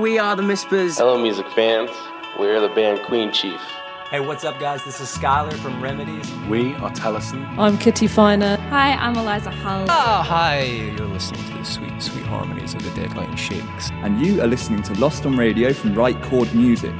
Hello, we are the Mispers. Hello, music fans. We're the band Queen Chief. Hey, what's up, guys? This is Skylar from Remedies. We are Tellison. I'm Kitty Finer. Hi, I'm Eliza Hull. Oh, hi. You're listening to the sweet, sweet harmonies of the Dead Light Shakes. And you are listening to Lost on Radio from Right Chord Music.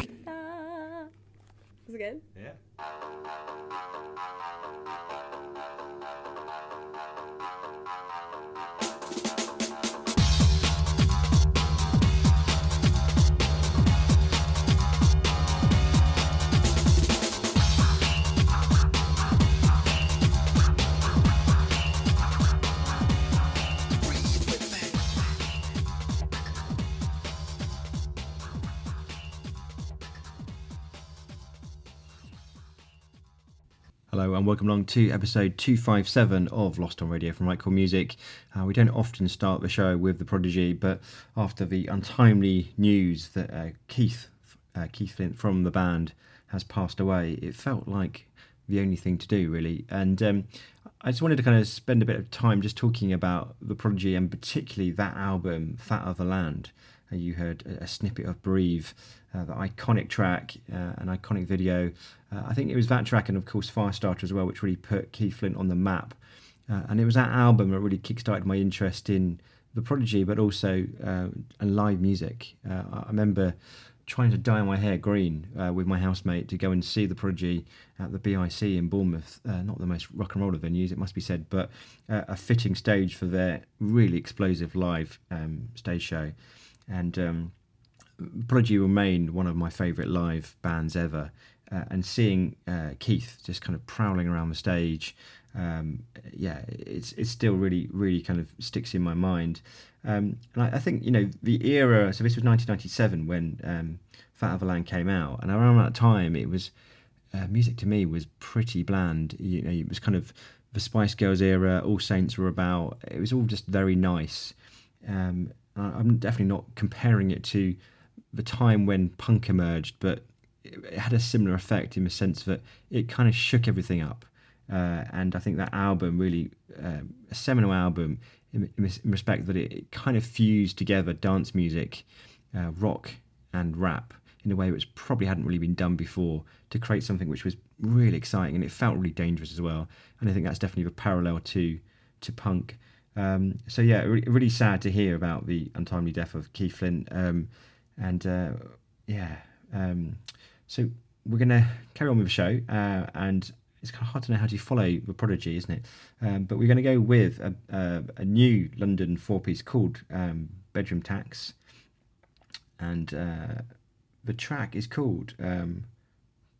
And welcome along to episode 257 of Lost on Radio from Right Chord Music. Uh, we don't often start the show with the Prodigy, but after the untimely news that uh, Keith uh, Keith Flint from the band has passed away, it felt like the only thing to do really. And um, I just wanted to kind of spend a bit of time just talking about the Prodigy and particularly that album, Fat of the Land. Uh, you heard a snippet of Breathe, uh, the iconic track, uh, an iconic video. Uh, I think it was that track and, of course, Firestarter as well, which really put Keith Flint on the map. Uh, and it was that album that really kickstarted my interest in the Prodigy, but also uh, and live music. I remember trying to dye my hair green with my housemate to go and see the Prodigy at the BIC in Bournemouth. not the most rock and roll of venues, it must be said, but a fitting stage for their really explosive live um, stage show and um, Prodigy remain one of my favourite live bands ever. Uh, and seeing uh, Keith just kind of prowling around the stage, um, yeah, it's it's still really really kind of sticks in my mind. Um, and I, I, think you know the era. So this was 1997 when um, Fat Land came out, and around that time it was uh, music to me was pretty bland. You know, it was kind of the Spice Girls era. All Saints were about. It was all just very nice. Um, I'm definitely not comparing it to the time when punk emerged, but it had a similar effect in the sense that it kind of shook everything up. Uh, and I think that album really, um, a seminal album in, in, respect that it, it, kind of fused together dance music, uh, rock, and rap in a way which probably hadn't really been done before to create something which was really exciting and it felt really dangerous as well. And I think that's definitely the parallel to to punk. Um, so yeah, re- really sad to hear about the untimely death of Keith Flint. Um, and uh, yeah, um, so we're gonna carry on with the show, uh, and it's kind of hard to know how to follow the prodigy, isn't it? Um, but we're going to go with a, a, a, new London four-piece called um, Bedroom Tax, and uh, the track is called um,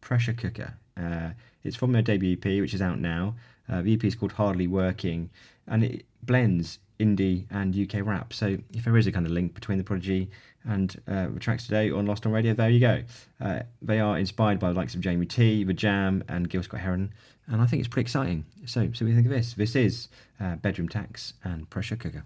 Pressure Cooker. Uh, it's from their debut EP, which is out now. Uh, the EP is called Hardly Working, and it blends indie and UK rap. So if there is a kind of link between the Prodigy and uh, tracks today on Lost on Radio, there you go. Uh, they are inspired by the likes of Jamie T, The Jam, and Gil Scott Heron, and I think it's pretty exciting. So, so we think of this. This is uh, Bedroom Tax and Pressure Cooker.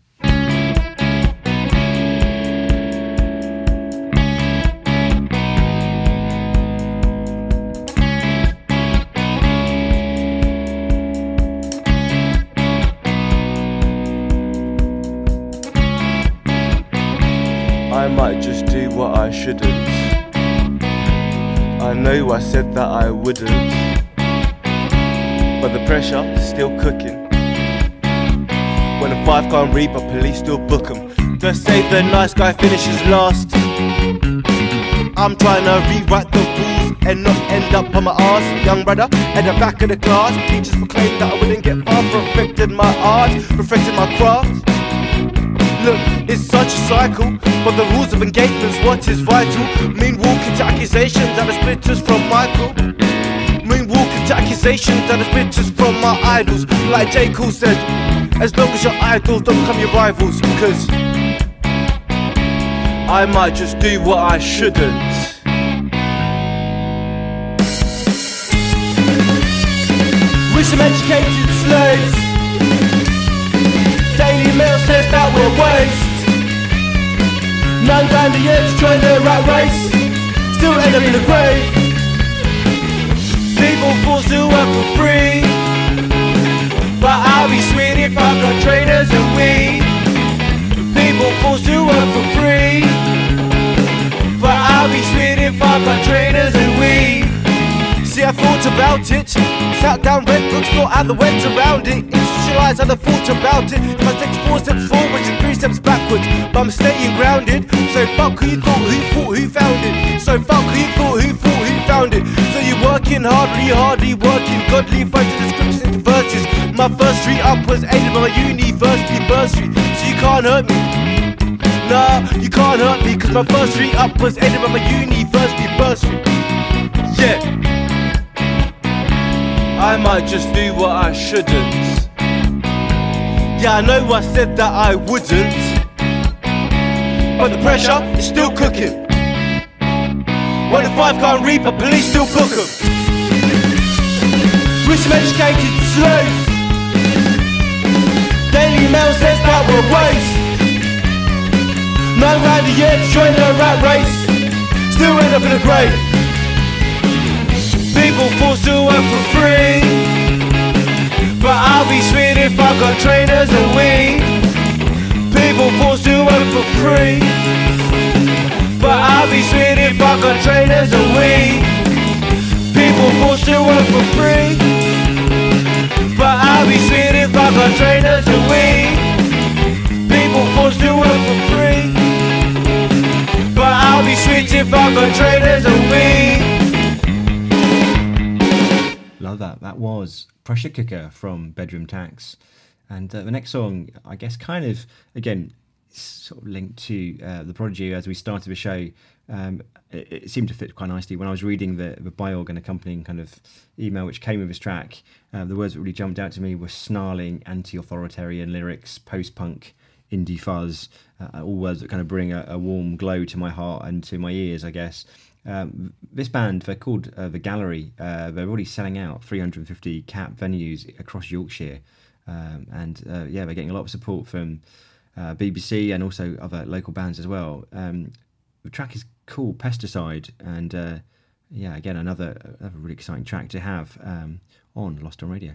I shouldn't. I know I said that I wouldn't, but the pressure still cooking. When a five can't read, but police still book 'em. They say the nice guy finishes last. I'm trying to rewrite the rules and not end up on my ass. Young brother at the back of the class. Teachers proclaimed that I wouldn't get far, perfected my art, perfected my craft. Look, it's such a cycle, but the rules of engagement's what is vital. Moonwalking to accusations that are splitters from Michael. Moonwalking to accusations that are splitters from my idols. Like J. Cole said, as long as your idols don't become your rivals, cause I might just do what I shouldn't. With some educated slaves, says that we're waste. Nine grand a year to join the rat race, still end up in the grave. People forced to work for free, but I'll be sweet if I've got trainers and weed. People forced to work for free, but I'll be sweet if I've got trainers thought about it. Sat down, read books, thought out the went around it. Institutionalized, and I thought about it. If I take four steps forward and three steps backwards, but I'm staying grounded. So fuck who you thought, who thought, who found it. So fuck who you thought, who thought, who found it. So you're working hardly, hardly working, godly fighting descriptions into verses. My first street up was aided by my university bursary, so you can't hurt me. Nah, you can't hurt me, cause my first street up was aided by my university bursary. Yeah. I might just do what I shouldn't. Yeah, I know I said that I wouldn't. But the pressure is still cooking. When the five can't reap, a police still book them. With some educated slaves. Daily Mail says that we're waste. Nine grand a year to join the rat race. Still end up in a grave. People forced to work for free. But I'll be sweet if I got trainers and weed. People forced to work for free. But I'll be sweet if I got trainers and weed. People forced to work for free. But I'll be sweet if I got trainers and weed. People forced to work for free. But I'll be sweet if I got trainers and weed. Love that. That was Pressure Cooker from Bedroom Tax. And uh, the next song, I guess, kind of, again, sort of linked to uh, The Prodigy as we started the show. Um, it, it, seemed to fit quite nicely. When I was reading the, the biog and accompanying kind of email which came with this track, uh, the words that really jumped out to me were snarling, anti authoritarian lyrics, post punk, indie fuzz, uh, all words that kind of bring a, a warm glow to my heart and to my ears, I guess. Um, this band, they're called uh, The Gallery. Uh, they're already selling out 350 cap venues across Yorkshire. Um, and uh, yeah, they're getting a lot of support from uh, BBC and also other local bands as well. Um, the track is called Pesticide. And uh, yeah, again, another, another really exciting track to have um, on Lost on Radio.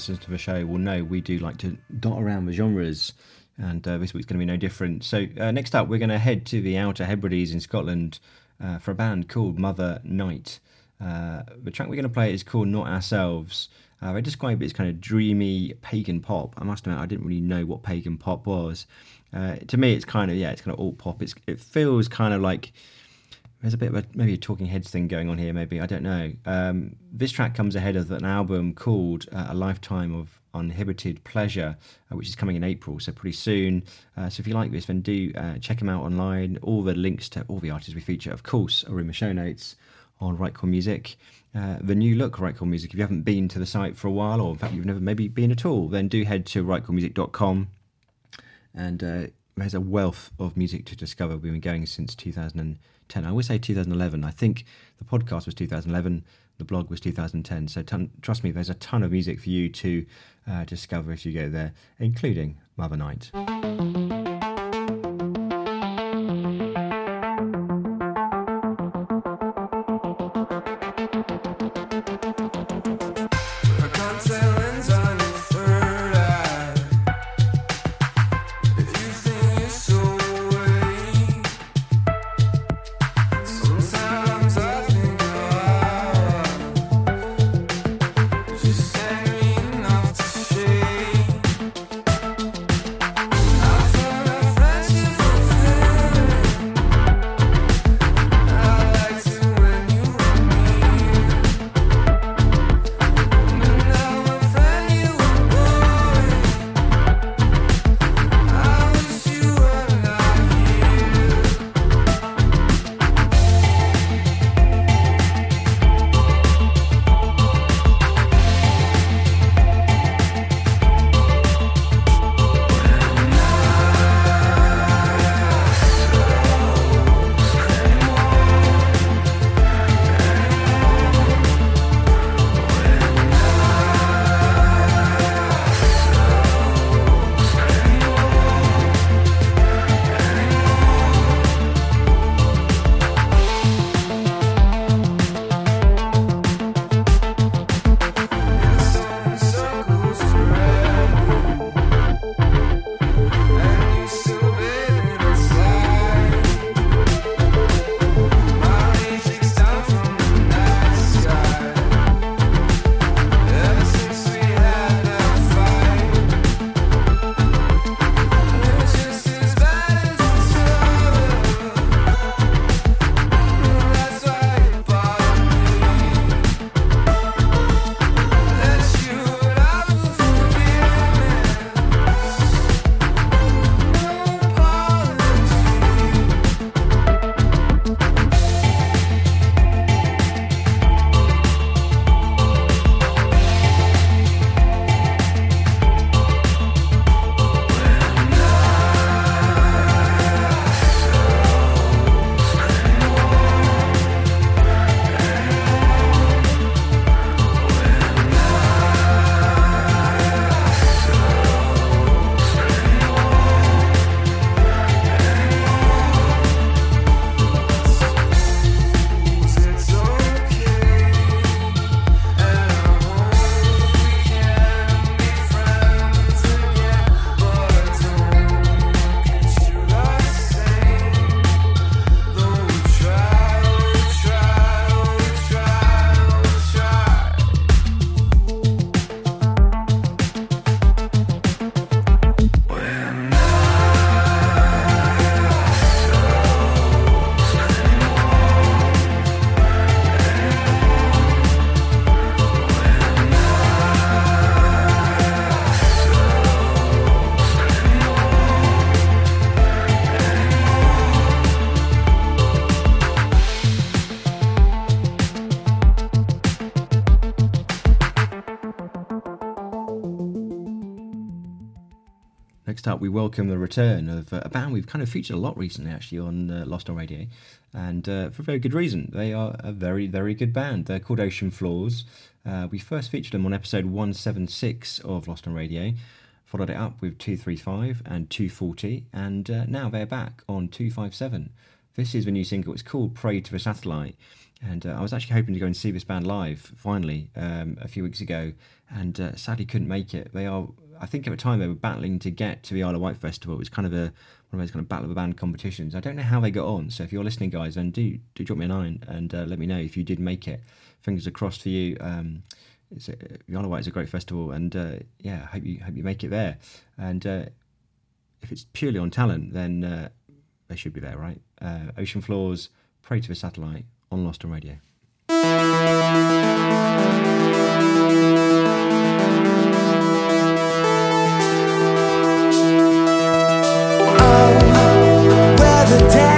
Listeners to the show will know we do like to dot around the genres, and uh, this week's going to be no different. So, uh, next up, we're going to head to the Outer Hebrides in Scotland uh, for a band called Mother Night. Uh, the track we're going to play is called Not Ourselves. Uh, I describe it as kind of dreamy pagan pop. I must admit, I didn't really know what pagan pop was. Uh, to me, it's kind of yeah, it's kind of alt pop. It's it feels kind of like there's a bit of a, maybe a Talking Heads thing going on here. Maybe I don't know. Um, this track comes ahead of an album called uh, A Lifetime of Uninhibited Pleasure, uh, which is coming in April, so pretty soon. Uh, so if you like this, then do uh, check them out online. All the links to all the artists we feature, of course, are in the show notes on Right Chord Music. Uh, the new look Right Chord Music. If you haven't been to the site for a while, or in fact you've never maybe been at all, then do head to rightchordmusic.com and uh, there's a wealth of music to discover. We've been going since 2010. I always say 2011. I think the podcast was 2011, the blog was 2010. So ton, trust me, there's a ton of music for you to uh, discover if you go there, including Mother Night. Next up, we welcome the return of uh, a band we've kind of featured a lot recently, actually, on uh, Lost on Radio, and uh, for very good reason. They are a very, very good band. They're called Ocean Floors. Uh, we first featured them on episode 176 of Lost on Radio, followed it up with 235 and 240, and uh, now they're back on 257. This is the new single. It's called "Pray to the Satellite." And uh, I was actually hoping to go and see this band live finally um, a few weeks ago, and uh, sadly couldn't make it. They are, I think, at the time they were battling to get to the Isle of Wight festival. It was kind of a one of those kind of battle of the band competitions. I don't know how they got on. So if you're listening, guys, then do do drop me a line and uh, let me know if you did make it. Fingers crossed for you. Um, it's a, the Isle of Wight is a great festival, and uh, yeah, hope you hope you make it there. And uh, if it's purely on talent, then uh, they should be there, right? Ocean Floors, Pray to the Satellite on Lost on Radio. the day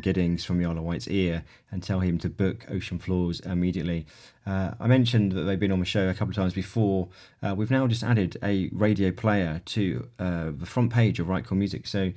Giddings from the Wight's ear and tell him to book Ocean Floors immediately. Uh, I mentioned that they've been on the show a couple of times before. Uh, we've now just added a radio player to uh, the front page of Right Chord Music, so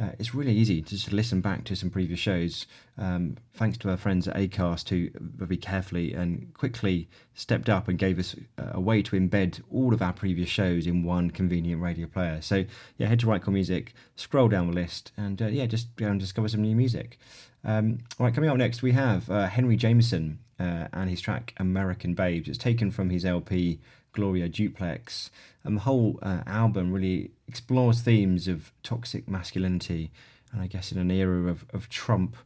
uh, it's really easy to just listen back to some previous shows. Um, thanks to our friends at Acast who very carefully and quickly stepped up and gave us a way to embed all of our previous shows in one convenient radio player. So yeah, head to Right Chord Music, scroll down the list, and uh, yeah, just go and discover some new music. Um, all right, coming up next we have uh, Henry Jamison uh, and his track "American Babes." It's taken from his LP Gloria Duplex. And the whole uh, album really explores themes of toxic masculinity, and I guess in an era of, of Trump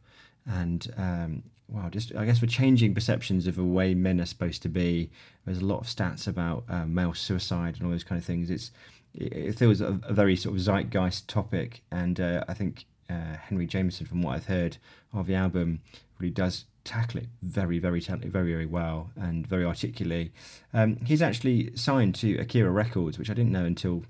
and um, well, just I guess we're changing perceptions of the way men are supposed to be. There's a lot of stats about uh, male suicide and all those kind of things. It's it feels a, a very sort of zeitgeist topic, and uh, I think uh, Henry Jamison, from what I've heard of the album, really does tackle it very, very, very, very well and very articulately. Um, he's actually signed to Akira Records, which I didn't know until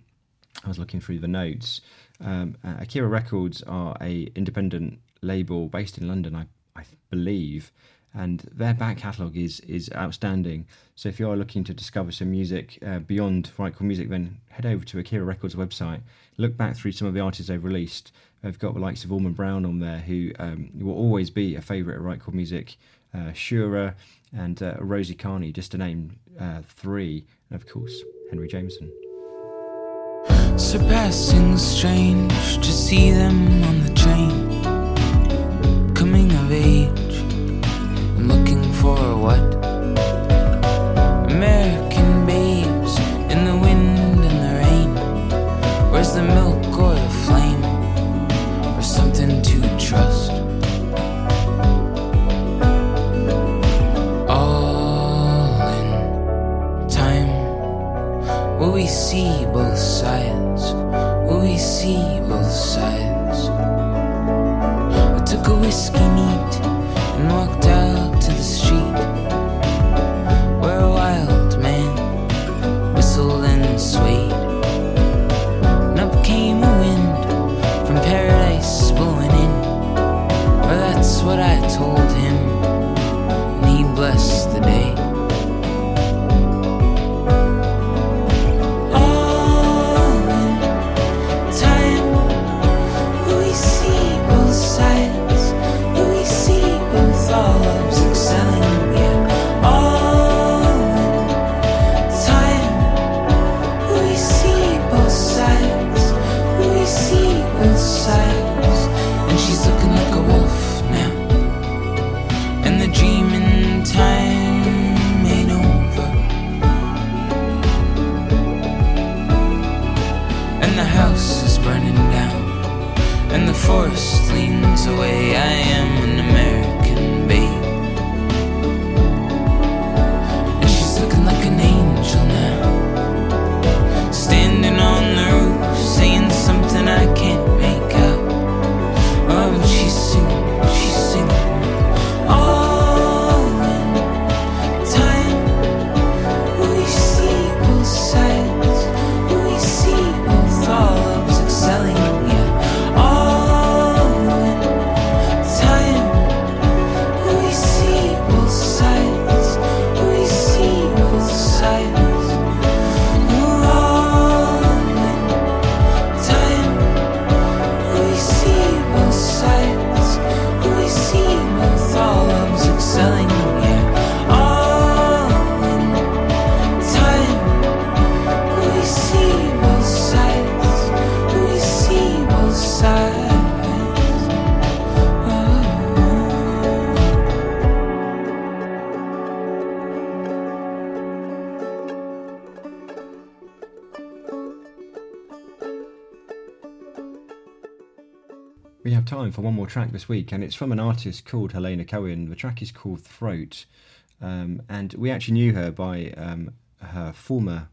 I was looking through the notes. Um, uh, Akira Records are a independent label based in London, I, I believe, and their back catalogue is is outstanding. So if you are looking to discover some music uh, beyond Right Chord Music, then head over to Akira Records website. Look back through some of the artists they've released. They've got the likes of Allman Brown on there, who um, will always be a favourite at Right Chord Music. Uh, Shura and uh, Rosie Carney, just to name uh, three, and of course Henry Jamison. Surpassing strange to see them on the train, coming of age a whiskey burning down, and the forest leans away. I am an have time for one more track this week, and it's from an artist called Helena Cohen. The track is called Throat, um, and we actually knew her by um, her former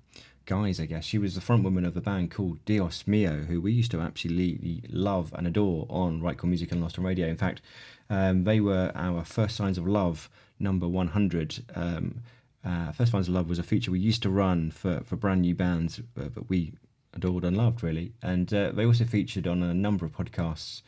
guys, I guess. She was the front woman of a band called Dios Mio, who we used to absolutely love and adore on Right Chord Music and Lost on Radio. In fact, um, they were our First Signs of Love number 100. Um, uh, First Signs of Love was a feature we used to run for, for brand new bands uh, that we adored and loved, really. And uh, they also featured on a number of podcasts.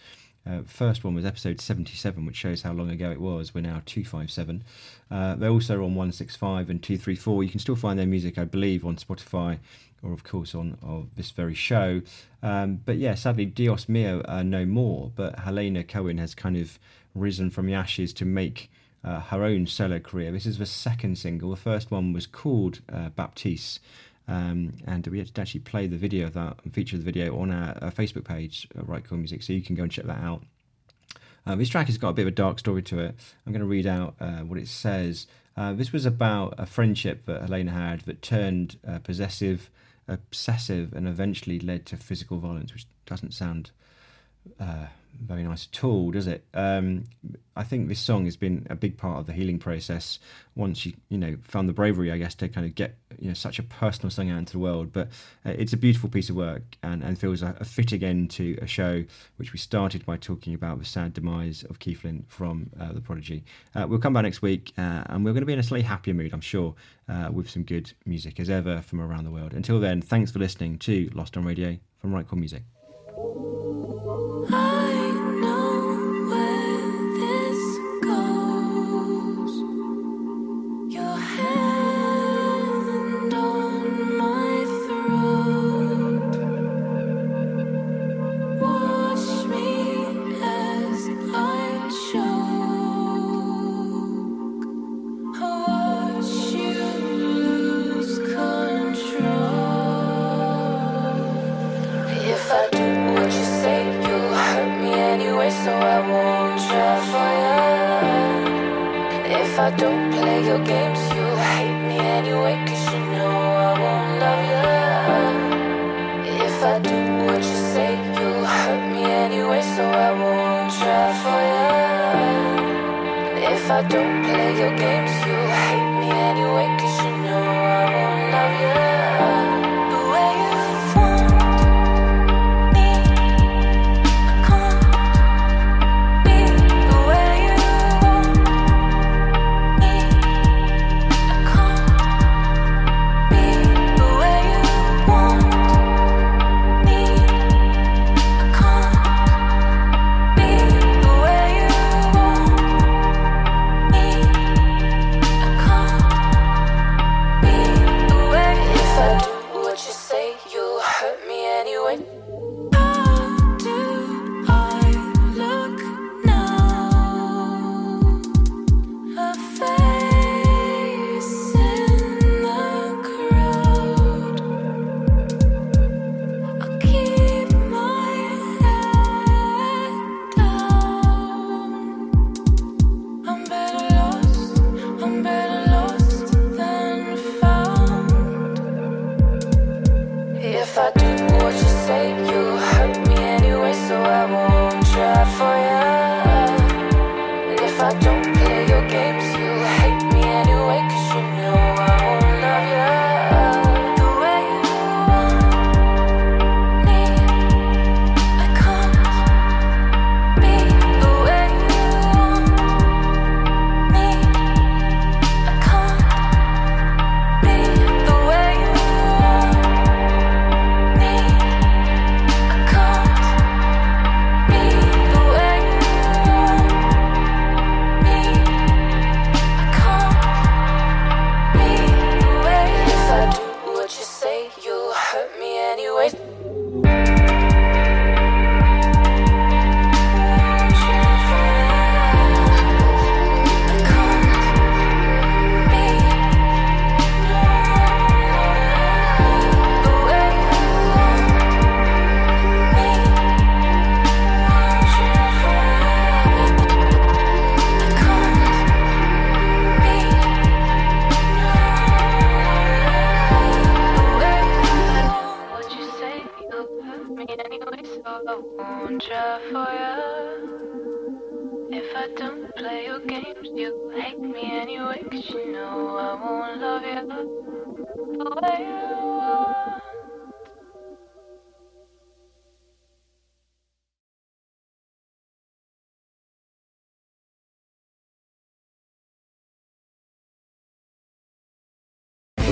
Uh, first one was episode 77, which shows how long ago it was. We're now 257. Uh, they're also on 165 and 234. You can still find their music, I believe, on Spotify or, of course, on, this very show. Um, but yeah, sadly, Dios Mio are no more. But Helena Cohen has kind of risen from the ashes to make uh, her own solo career. This is the second single. The first one was called uh, Baptiste. Um, and we had to actually play the video of that and feature the video on our, our Facebook page, uh, Right Chord Music, so you can go and check that out. Uh, this track has got a bit of a dark story to it. I'm going to read out uh, what it says. Uh, this was about a friendship that Helena had that turned uh, possessive, obsessive, and eventually led to physical violence, which doesn't sound uh, very nice at all, does it? Um, I think this song has been a big part of the healing process. Once you, you know, found the bravery, I guess, to kind of get you know such a personal song out into the world. But uh, it's a beautiful piece of work and, and feels a, a fitting end to a show which we started by talking about the sad demise of Keith from uh, the Prodigy. Uh, we'll come back next week uh, and we're going to be in a slightly happier mood, I'm sure, uh, with some good music as ever from around the world. Until then, thanks for listening to Lost on Radio from Right Chord Music. I don't play your games, you'll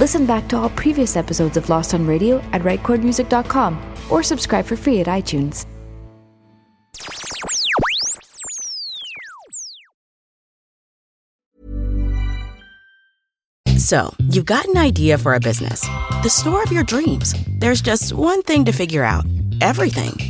Listen back to all previous episodes of Lost on Radio at rightchordmusic.com or subscribe for free at iTunes. So, you've got an idea for a business, the store of your dreams. There's just one thing to figure out everything.